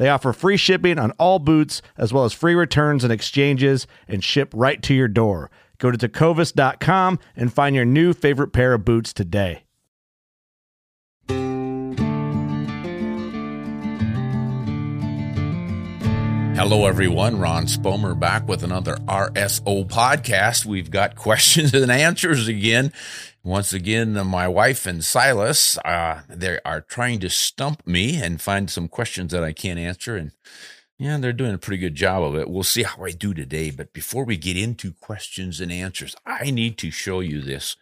They offer free shipping on all boots, as well as free returns and exchanges, and ship right to your door. Go to tecovas.com and find your new favorite pair of boots today. Hello, everyone. Ron Spomer back with another RSO podcast. We've got questions and answers again. Once again, my wife and Silas, uh, they are trying to stump me and find some questions that I can't answer. And yeah, they're doing a pretty good job of it. We'll see how I do today. But before we get into questions and answers, I need to show you this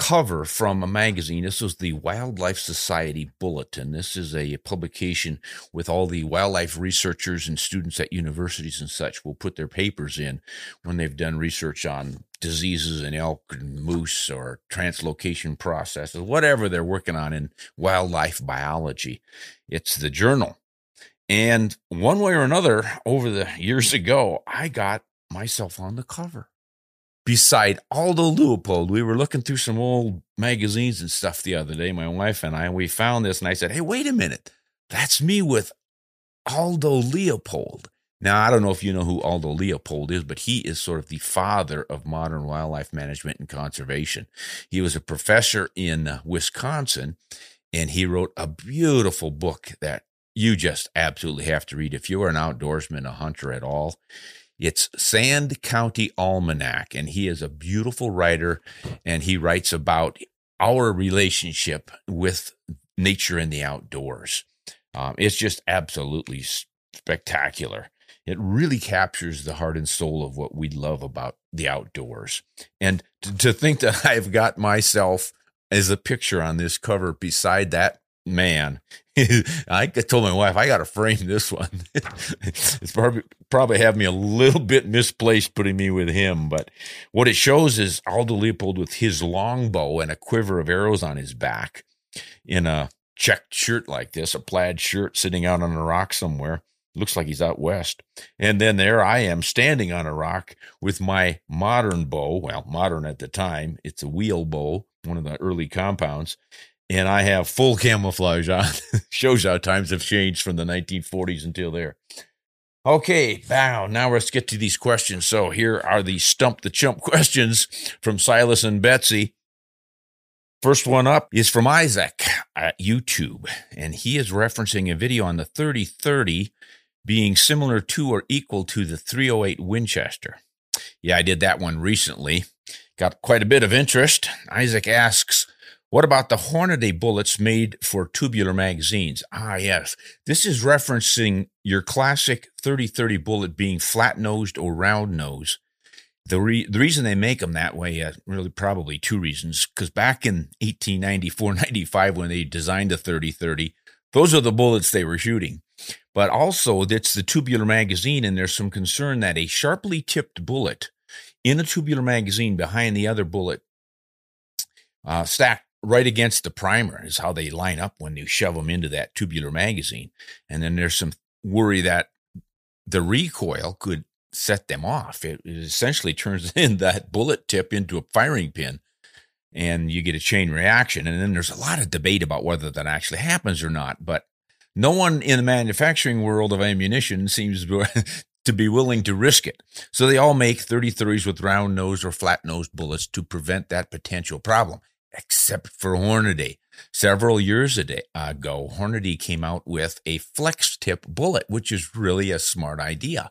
cover from a magazine. This was the Wildlife Society Bulletin. This is a publication with all the wildlife researchers and students at universities and such will put their papers in when they've done research on diseases in elk and moose or translocation processes, whatever they're working on in wildlife biology. It's the journal. And one way or another, over the years ago, I got myself on the cover beside Aldo Leopold. We were looking through some old magazines and stuff the other day, my wife and I, and we found this. And I said, Hey, wait a minute. That's me with Aldo Leopold. Now, I don't know if you know who Aldo Leopold is, but he is sort of the father of modern wildlife management and conservation. He was a professor in Wisconsin, and he wrote a beautiful book that you just absolutely have to read if you are an outdoorsman, a hunter at all. It's Sand County Almanac, and he is a beautiful writer, and he writes about our relationship with nature and the outdoors. Um, it's just absolutely spectacular. It really captures the heart and soul of what we love about the outdoors. And to, to think that I've got myself as a picture on this cover beside that man I told my wife I got to frame this one. it's probably probably have me a little bit misplaced putting me with him, but what it shows is Aldo Leopold with his longbow and a quiver of arrows on his back, in a checked shirt like this, a plaid shirt, sitting out on a rock somewhere. Looks like he's out west. And then there I am standing on a rock with my modern bow. Well, modern at the time. It's a wheel bow, one of the early compounds and I have full camouflage on. Shows how times have changed from the 1940s until there. Okay, now now let's get to these questions. So here are the stump the chump questions from Silas and Betsy. First one up is from Isaac at YouTube, and he is referencing a video on the 3030 being similar to or equal to the 308 Winchester. Yeah, I did that one recently. Got quite a bit of interest. Isaac asks, what about the Hornady bullets made for tubular magazines? Ah, yes. This is referencing your classic 3030 bullet being flat nosed or round-nosed. The, re- the reason they make them that way, uh, really probably two reasons. Because back in 1894 95, when they designed the 3030, those are the bullets they were shooting. But also, it's the tubular magazine, and there's some concern that a sharply tipped bullet in a tubular magazine behind the other bullet uh, stacked right against the primer is how they line up when you shove them into that tubular magazine. And then there's some worry that the recoil could set them off. It, it essentially turns in that bullet tip into a firing pin and you get a chain reaction. And then there's a lot of debate about whether that actually happens or not. But no one in the manufacturing world of ammunition seems to be willing to risk it. So they all make 33s with round nose or flat nose bullets to prevent that potential problem, except for Hornady. Several years ago, Hornady came out with a flex tip bullet, which is really a smart idea.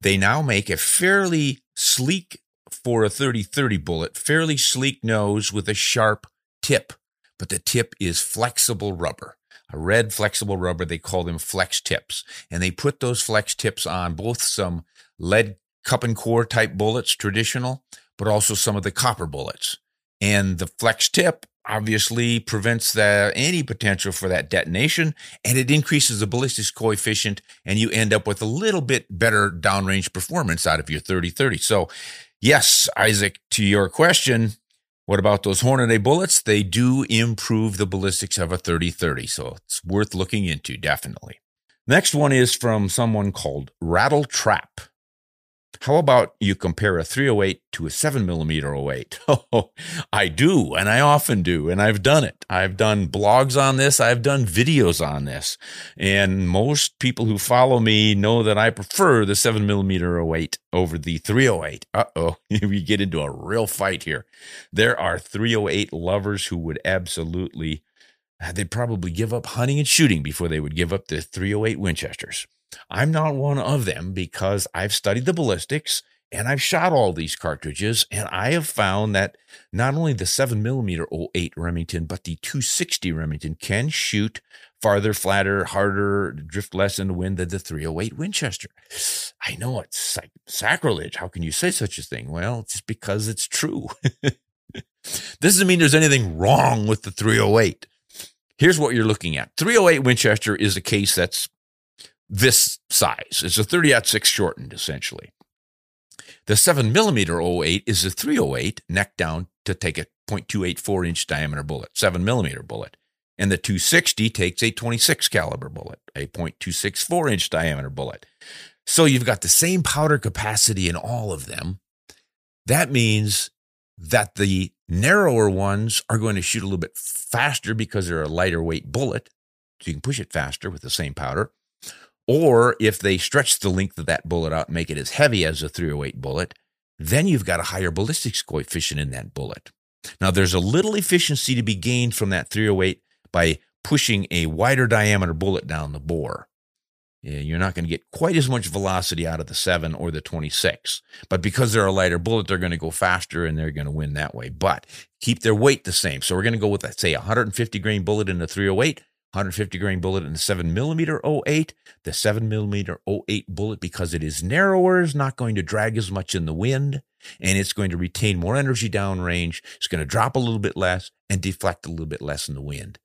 They now make a fairly sleek for a 30-30 bullet, fairly sleek nose with a sharp tip, but the tip is flexible rubber. A red flexible rubber, they call them flex tips. And they put those flex tips on both some lead cup and core type bullets, traditional, but also some of the copper bullets. And the flex tip obviously prevents the any potential for that detonation and it increases the ballistics coefficient and you end up with a little bit better downrange performance out of your 30-30. So yes, Isaac, to your question, what about those Hornady bullets? They do improve the ballistics of a 30-30, so it's worth looking into, definitely. Next one is from someone called Rattle Trap. How about you compare a 308 to a 7 millimeter 08? Oh, I do, and I often do, and I've done it. I've done blogs on this, I've done videos on this, and most people who follow me know that I prefer the 7 millimeter 08 over the 308. Uh oh, we get into a real fight here. There are 308 lovers who would absolutely, they'd probably give up hunting and shooting before they would give up the 308 Winchesters. I'm not one of them because I've studied the ballistics and I've shot all these cartridges, and I have found that not only the 7mm 08 Remington, but the 260 Remington can shoot farther, flatter, harder, drift less in the wind than the 308 Winchester. I know it's sacrilege. How can you say such a thing? Well, it's just because it's true. this doesn't mean there's anything wrong with the 308. Here's what you're looking at 308 Winchester is a case that's this size. It's a 30 6 shortened, essentially. The 7 millimeter 08 is a 308 neck down to take a 0.284 inch diameter bullet, 7 millimeter bullet. And the 260 takes a 26 caliber bullet, a 0.264 inch diameter bullet. So you've got the same powder capacity in all of them. That means that the narrower ones are going to shoot a little bit faster because they're a lighter weight bullet. So you can push it faster with the same powder. Or if they stretch the length of that bullet out and make it as heavy as a 308 bullet, then you've got a higher ballistics coefficient in that bullet. Now, there's a little efficiency to be gained from that 308 by pushing a wider diameter bullet down the bore. You're not going to get quite as much velocity out of the 7 or the 26. But because they're a lighter bullet, they're going to go faster and they're going to win that way. But keep their weight the same. So we're going to go with, say, a 150 grain bullet in the 308 150 grain bullet and the 7 millimeter 08. The 7 millimeter 08 bullet, because it is narrower, is not going to drag as much in the wind and it's going to retain more energy downrange. It's going to drop a little bit less and deflect a little bit less in the wind.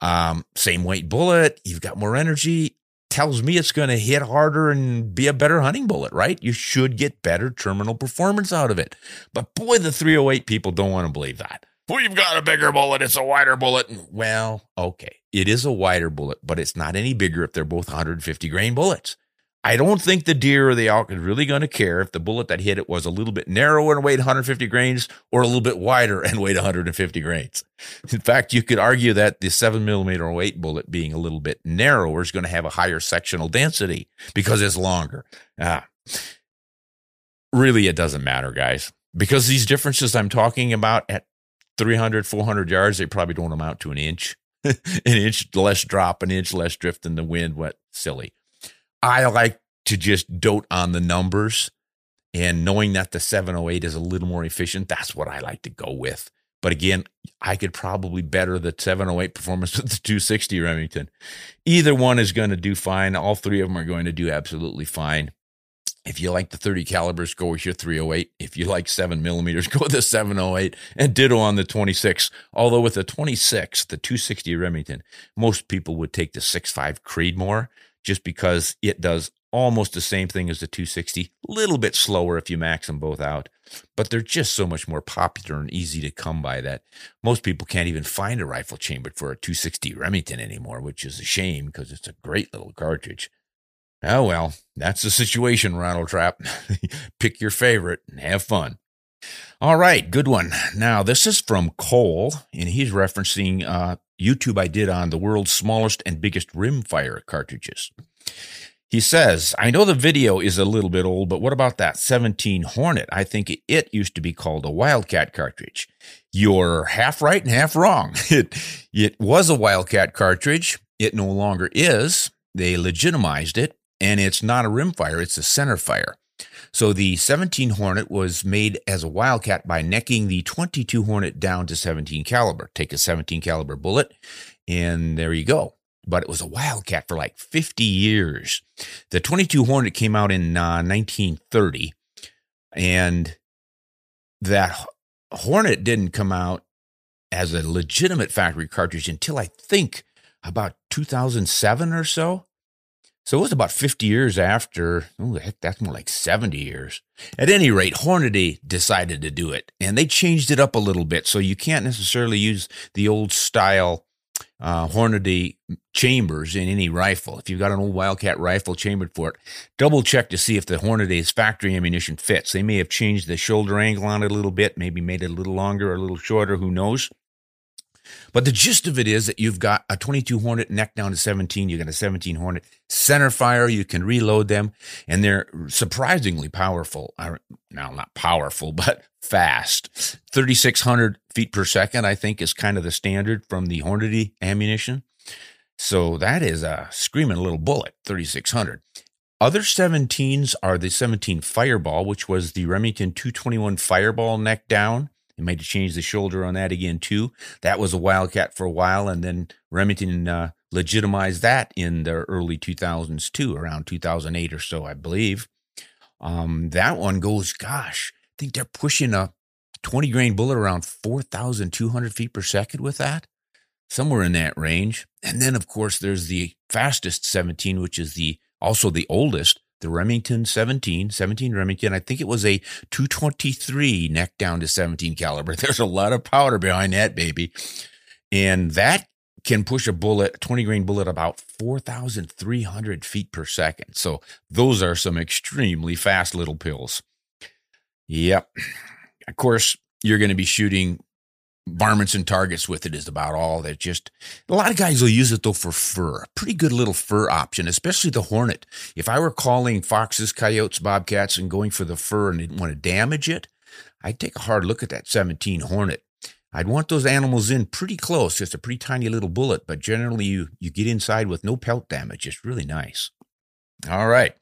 Um, same weight bullet, you've got more energy. Tells me it's going to hit harder and be a better hunting bullet, right? You should get better terminal performance out of it. But boy, the 308 people don't want to believe that. We've got a bigger bullet. It's a wider bullet. Well, okay. It is a wider bullet, but it's not any bigger if they're both 150 grain bullets. I don't think the deer or the elk is really going to care if the bullet that hit it was a little bit narrower and weighed 150 grains or a little bit wider and weighed 150 grains. In fact, you could argue that the 7 millimeter weight bullet being a little bit narrower is going to have a higher sectional density because it's longer. Ah, really, it doesn't matter, guys, because these differences I'm talking about at 300, 400 yards, they probably don't amount to an inch. an inch less drop, an inch less drift in the wind. What silly. I like to just dote on the numbers and knowing that the 708 is a little more efficient, that's what I like to go with. But again, I could probably better the 708 performance with the 260 Remington. Either one is going to do fine. All three of them are going to do absolutely fine. If you like the 30 calibers, go with your 308. If you like seven millimeters, go with the 708 and ditto on the 26. Although with the 26, the 260 Remington, most people would take the 6.5 Creedmoor just because it does almost the same thing as the 260, a little bit slower if you max them both out. But they're just so much more popular and easy to come by that most people can't even find a rifle chambered for a 260 Remington anymore, which is a shame because it's a great little cartridge. Oh, well, that's the situation, Rattletrap. Pick your favorite and have fun. All right, good one. Now, this is from Cole, and he's referencing uh, YouTube I did on the world's smallest and biggest rimfire cartridges. He says, I know the video is a little bit old, but what about that 17 Hornet? I think it used to be called a Wildcat cartridge. You're half right and half wrong. It, it was a Wildcat cartridge. It no longer is. They legitimized it, and it's not a rimfire, it's a centerfire. So the 17 Hornet was made as a Wildcat by necking the 22 Hornet down to 17 caliber. Take a 17 caliber bullet, and there you go but it was a Wildcat for like 50 years. The 22 Hornet came out in uh, 1930, and that Hornet didn't come out as a legitimate factory cartridge until I think about 2007 or so. So it was about 50 years after. Oh, heck, that's more like 70 years. At any rate, Hornady decided to do it, and they changed it up a little bit. So you can't necessarily use the old style uh, Hornady chambers in any rifle. If you've got an old Wildcat rifle chambered for it, double check to see if the Hornady's factory ammunition fits. They may have changed the shoulder angle on it a little bit, maybe made it a little longer or a little shorter, who knows. But the gist of it is that you've got a 22 Hornet neck down to 17. You've got a 17 Hornet center fire. You can reload them, and they're surprisingly powerful. Now, not powerful, but fast. 3,600 feet per second, I think, is kind of the standard from the Hornady ammunition. So that is a screaming little bullet, 3,600. Other 17s are the 17 Fireball, which was the Remington 221 Fireball neck down. They might have changed the shoulder on that again too. That was a Wildcat for a while, and then Remington uh, legitimized that in the early 2000s too, around 2008 or so, I believe. Um, that one goes, gosh, I think they're pushing a 20 grain bullet around 4,200 feet per second with that, somewhere in that range. And then, of course, there's the fastest 17, which is the also the oldest, the Remington 17, 17 Remington. I think it was a 223 neck down to 17 caliber. There's a lot of powder behind that baby. And that can push a bullet, 20 grain bullet, about 4,300 feet per second. So those are some extremely fast little pills. Yep. Of course, you're going to be shooting varmints and targets with it is about all that just a lot of guys will use it though for fur pretty good little fur option especially the hornet. If i were calling foxes coyotes bobcats and going for the fur and didn't want to damage it i'd take a hard look at that 17 hornet. I'd want those animals in pretty close just a pretty tiny little bullet but generally you you get inside with no pelt damage. It's really nice. All right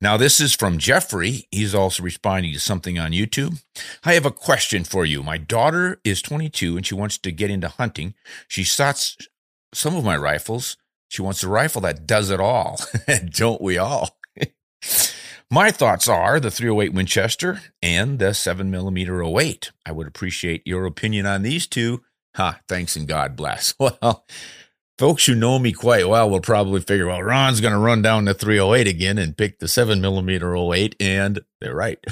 now, this is from Jeffrey. He's also responding to something on YouTube. I have a question for you. My daughter is 22 and she wants to get into hunting. She shot some of my rifles. She wants a rifle that does it all. Don't we all? my thoughts are the 308 Winchester and the 7mm 08. I would appreciate your opinion on these two. Ha, thanks and God bless. Well, Folks who know me quite well will probably figure, well, Ron's going to run down the 308 again and pick the 7 millimeter 08, and they're right.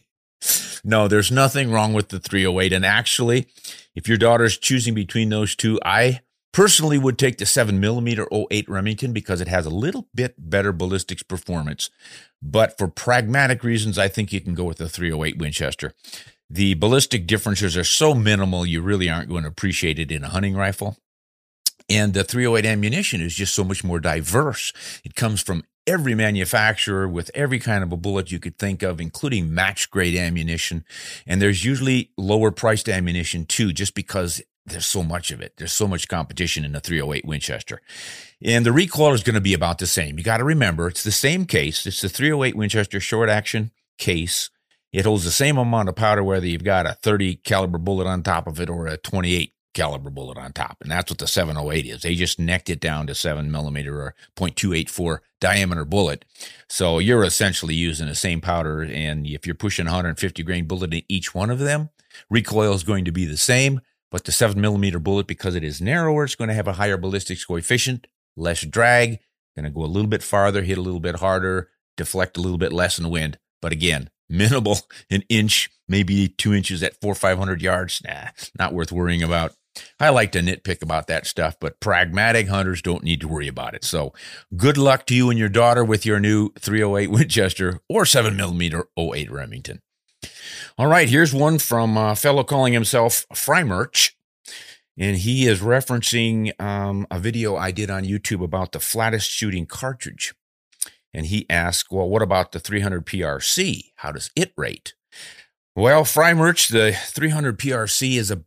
no, there's nothing wrong with the 308. And actually, if your daughter's choosing between those two, I personally would take the 7 millimeter 08 Remington because it has a little bit better ballistics performance. But for pragmatic reasons, I think you can go with the 308 Winchester. The ballistic differences are so minimal, you really aren't going to appreciate it in a hunting rifle. And the 308 ammunition is just so much more diverse. It comes from every manufacturer with every kind of a bullet you could think of, including match grade ammunition. And there's usually lower priced ammunition too, just because there's so much of it. There's so much competition in the 308 Winchester. And the recoil is going to be about the same. You got to remember, it's the same case. It's the 308 Winchester short action case. It holds the same amount of powder whether you've got a 30 caliber bullet on top of it or a 28 caliber bullet on top. And that's what the 708 is. They just necked it down to 7 millimeter or 0.284 diameter bullet. So you're essentially using the same powder. And if you're pushing 150 grain bullet in each one of them, recoil is going to be the same. But the 7 millimeter bullet, because it is narrower, it's going to have a higher ballistics coefficient, less drag, going to go a little bit farther, hit a little bit harder, deflect a little bit less in the wind. But again, minimal, an inch, maybe two inches at four, 500 yards. Nah, not worth worrying about. I like to nitpick about that stuff, but pragmatic hunters don't need to worry about it. So good luck to you and your daughter with your new 308 Winchester or 7 millimeter 08 Remington. All right, here's one from a fellow calling himself Frymerch. And he is referencing um, a video I did on YouTube about the flattest shooting cartridge. And he asked, well, what about the 300 PRC? How does it rate? Well, Frymerch, the 300 PRC is a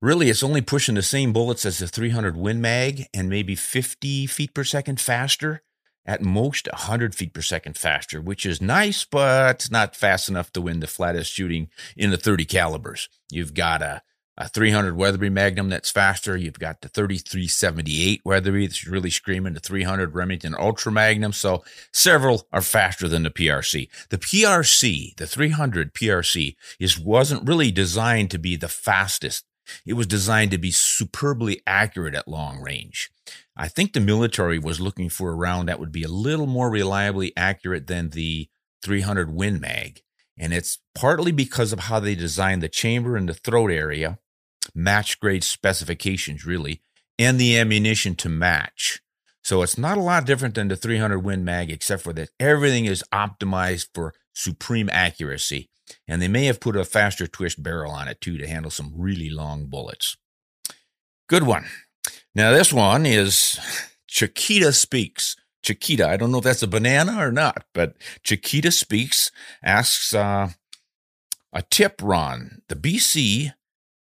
really it's only pushing the same bullets as the 300 Win Mag and maybe 50 feet per second faster at most 100 feet per second faster which is nice but not fast enough to win the flattest shooting in the 30 calibers you've got a a 300 Weatherby Magnum that's faster. You've got the 3378 Weatherby that's really screaming, the 300 Remington Ultra Magnum. So several are faster than the PRC. The PRC, the 300 PRC, is wasn't really designed to be the fastest. It was designed to be superbly accurate at long range. I think the military was looking for a round that would be a little more reliably accurate than the 300 Win Mag. And it's partly because of how they designed the chamber and the throat area match grade specifications, really, and the ammunition to match. So it's not a lot different than the 300 Win Mag, except for that everything is optimized for supreme accuracy. And they may have put a faster twist barrel on it too to handle some really long bullets. Good one. Now, this one is Chiquita Speaks. Chiquita, I don't know if that's a banana or not, but Chiquita Speaks asks uh, a tip, Ron. The BC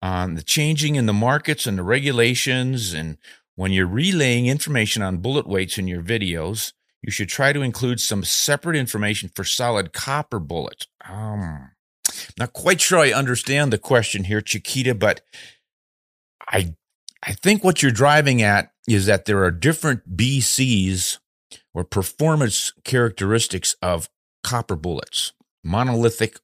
on the changing in the markets and the regulations. And when you're relaying information on bullet weights in your videos, you should try to include some separate information for solid copper bullets. Um, not quite sure I understand the question here, Chiquita, but I I think what you're driving at is that there are different BCs or performance characteristics of copper bullets, monolithic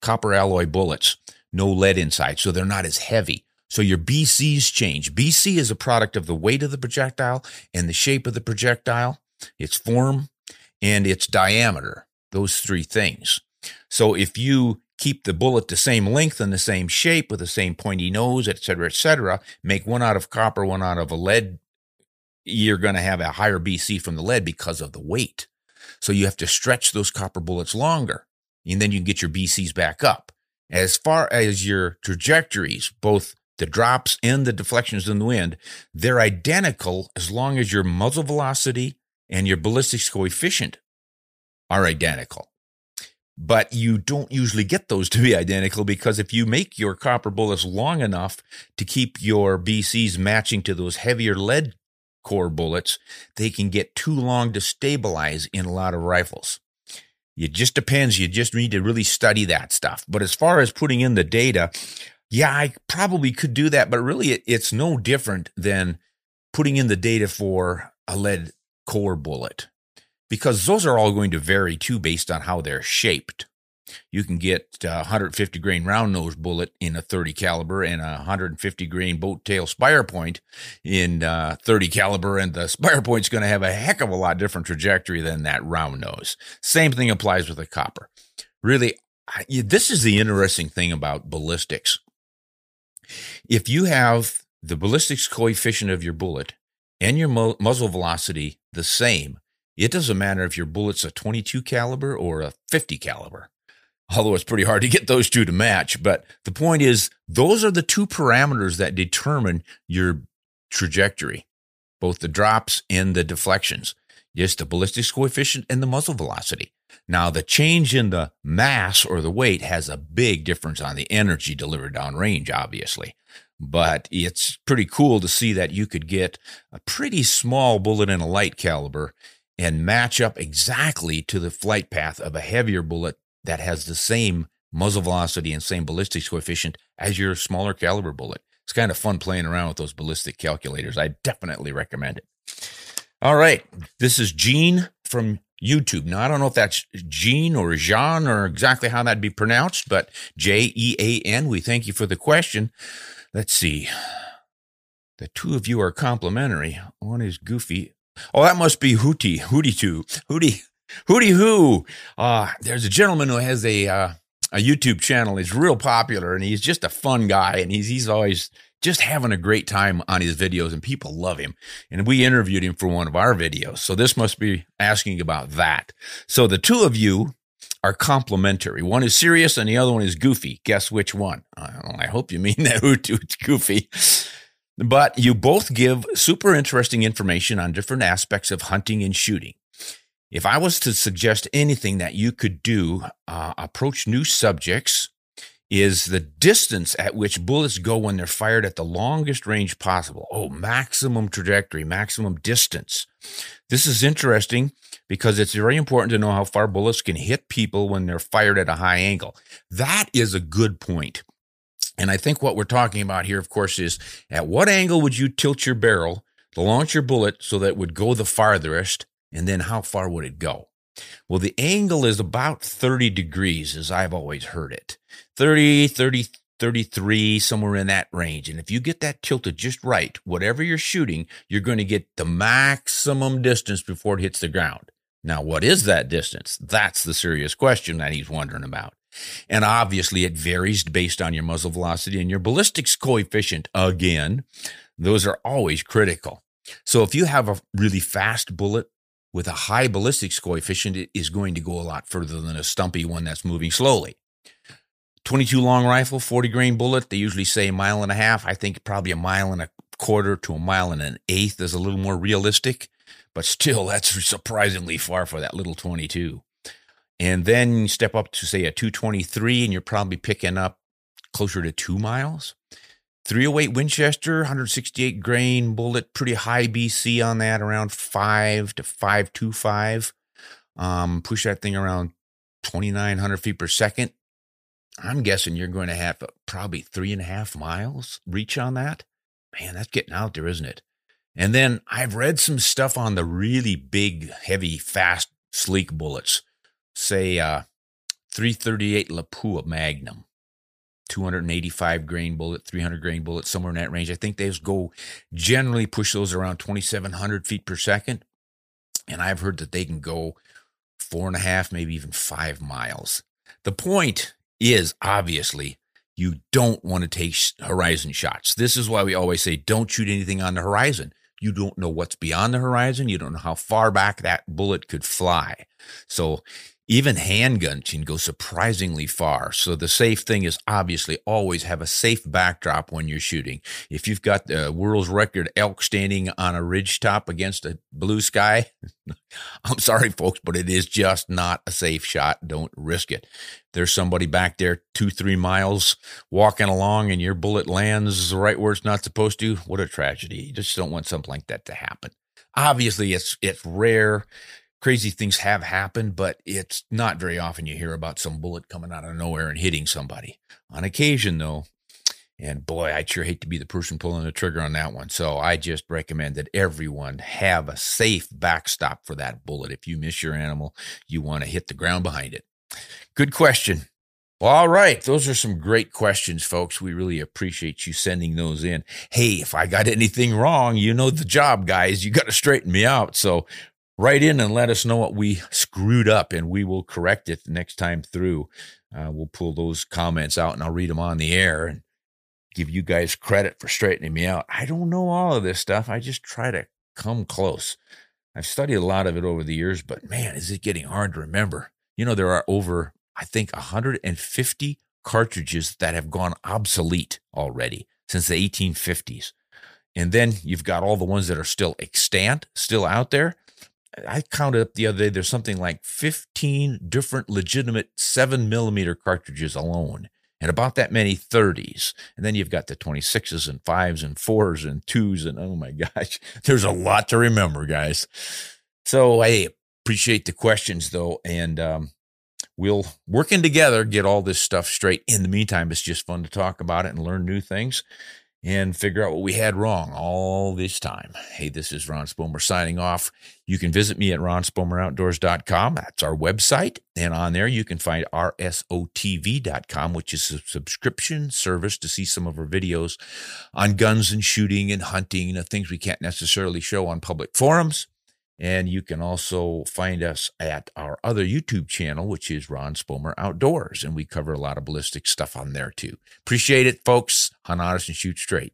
copper alloy bullets no lead inside, so they're not as heavy. So your BCs change. BC is a product of the weight of the projectile and the shape of the projectile, its form, and its diameter. Those three things. So if you keep the bullet the same length and the same shape with the same pointy nose, et cetera, et cetera, make one out of copper, one out of a lead, you're going to have a higher BC from the lead because of the weight. So you have to stretch those copper bullets longer, and then you can get your BCs back up. As far as your trajectories, both the drops and the deflections in the wind, they're identical as long as your muzzle velocity and your ballistics coefficient are identical. But you don't usually get those to be identical because if you make your copper bullets long enough to keep your BCs matching to those heavier lead core bullets, they can get too long to stabilize in a lot of rifles. It just depends. You just need to really study that stuff. But as far as putting in the data, yeah, I probably could do that. But really, it, it's no different than putting in the data for a lead core bullet because those are all going to vary too based on how they're shaped. You can get a 150 grain round nose bullet in a 30 caliber and a 150 grain boat tail spire point in uh, 30 caliber, and the spire point's going to have a heck of a lot different trajectory than that round nose. Same thing applies with a copper. Really, this is the interesting thing about ballistics. If you have the ballistics coefficient of your bullet and your muzzle velocity the same, it doesn't matter if your bullet's a 22 caliber or a 50 caliber although it's pretty hard to get those two to match. But the point is, those are the two parameters that determine your trajectory, both the drops and the deflections. Just the ballistics coefficient and the muzzle velocity. Now, the change in the mass or the weight has a big difference on the energy delivered downrange, obviously. But it's pretty cool to see that you could get a pretty small bullet in a light caliber and match up exactly to the flight path of a heavier bullet that has the same muzzle velocity and same ballistics coefficient as your smaller caliber bullet. It's kind of fun playing around with those ballistic calculators. I definitely recommend it. All right. This is Gene from YouTube. Now, I don't know if that's Gene or Jean or exactly how that'd be pronounced, but J E A N. We thank you for the question. Let's see. The two of you are complimentary. One is goofy. Oh, that must be Hootie. Hootie two. Hootie. Hootie who? Uh, there's a gentleman who has a uh, a YouTube channel. He's real popular, and he's just a fun guy, and he's he's always just having a great time on his videos and people love him. And we interviewed him for one of our videos. So this must be asking about that. So the two of you are complementary. One is serious and the other one is goofy. Guess which one? I hope you mean that it's goofy. But you both give super interesting information on different aspects of hunting and shooting. If I was to suggest anything that you could do, uh, approach new subjects, is the distance at which bullets go when they're fired at the longest range possible. Oh, maximum trajectory, maximum distance. This is interesting because it's very important to know how far bullets can hit people when they're fired at a high angle. That is a good point. And I think what we're talking about here, of course, is at what angle would you tilt your barrel to launch your bullet so that it would go the farthest? And then how far would it go? Well, the angle is about 30 degrees, as I've always heard it 30, 30, 33, somewhere in that range. And if you get that tilted just right, whatever you're shooting, you're going to get the maximum distance before it hits the ground. Now, what is that distance? That's the serious question that he's wondering about. And obviously, it varies based on your muzzle velocity and your ballistics coefficient. Again, those are always critical. So if you have a really fast bullet with a high ballistics coefficient, it is going to go a lot further than a stumpy one that's moving slowly. 22 long rifle, 40 grain bullet. They usually say a mile and a half. I think probably a mile and a quarter to a mile and an eighth is a little more realistic, but still, that's surprisingly far for that little 22. And then you step up to say a 223, and you're probably picking up closer to two miles. 308 Winchester, 168 grain bullet, pretty high BC on that, around five to 525. Um, push that thing around 2,900 feet per second. I'm guessing you're going to have probably three and a half miles reach on that. Man, that's getting out there, isn't it? And then I've read some stuff on the really big, heavy, fast, sleek bullets. Say uh, 338 Lapua Magnum, 285 grain bullet, 300 grain bullet, somewhere in that range. I think those go generally push those around 2,700 feet per second. And I've heard that they can go four and a half, maybe even five miles. The point is obviously you don't want to take horizon shots. This is why we always say don't shoot anything on the horizon. You don't know what's beyond the horizon. You don't know how far back that bullet could fly. So even handguns can go surprisingly far. So the safe thing is obviously always have a safe backdrop when you're shooting. If you've got the world's record elk standing on a ridge top against a blue sky, I'm sorry, folks, but it is just not a safe shot. Don't risk it. There's somebody back there two, three miles walking along and your bullet lands right where it's not supposed to. What a tragedy. You just don't want something like that to happen. Obviously, it's it's rare crazy things have happened, but it's not very often you hear about some bullet coming out of nowhere and hitting somebody. On occasion, though, and boy, I sure hate to be the person pulling the trigger on that one. So I just recommend that everyone have a safe backstop for that bullet. If you miss your animal, you want to hit the ground behind it. Good question. All right. Those are some great questions, folks. We really appreciate you sending those in. Hey, if I got anything wrong, you know the job, guys. You got to straighten me out. So write in and let us know what we screwed up and we will correct it next time through. Uh, we'll pull those comments out and I'll read them on the air and give you guys credit for straightening me out. I don't know all of this stuff. I just try to come close. I've studied a lot of it over the years, but man, is it getting hard to remember. You know, there are over, I think, 150 cartridges that have gone obsolete already since the 1850s. And then you've got all the ones that are still extant, still out there. I counted up the other day, there's something like 15 different legitimate seven millimeter cartridges alone, and about that many 30s. And then you've got the 26s and fives and fours and twos. And oh my gosh, there's a lot to remember, guys. So I appreciate the questions though. And, um, we'll working together get all this stuff straight. In the meantime, it's just fun to talk about it and learn new things and figure out what we had wrong all this time. Hey, this is Ron Spomer signing off. You can visit me at ronspomeroutdoors.com. That's our website. And on there, you can find rsotv.com, which is a subscription service to see some of our videos on guns and shooting and hunting, the things we can't necessarily show on public forums. And you can also find us at our other YouTube channel, which is Ron Spomer Outdoors. And we cover a lot of ballistic stuff on there too. Appreciate it, folks. Hunt honest and shoot straight.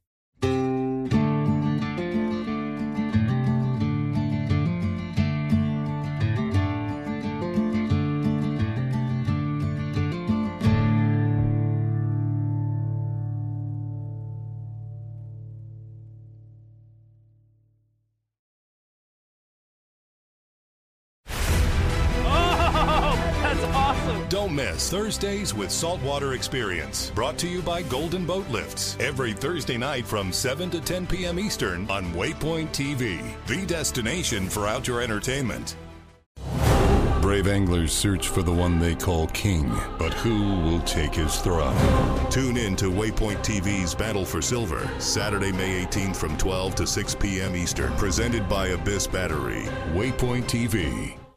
Miss Thursdays with Saltwater Experience, brought to you by Golden Boat Lifts, every Thursday night from 7 to 10 p.m. Eastern on Waypoint TV, the destination for outdoor entertainment. Brave anglers search for the one they call king, but who will take his throne? Tune in to Waypoint TV's Battle for Silver, Saturday, May 18th from 12 to 6 p.m. Eastern, presented by Abyss Battery. Waypoint TV,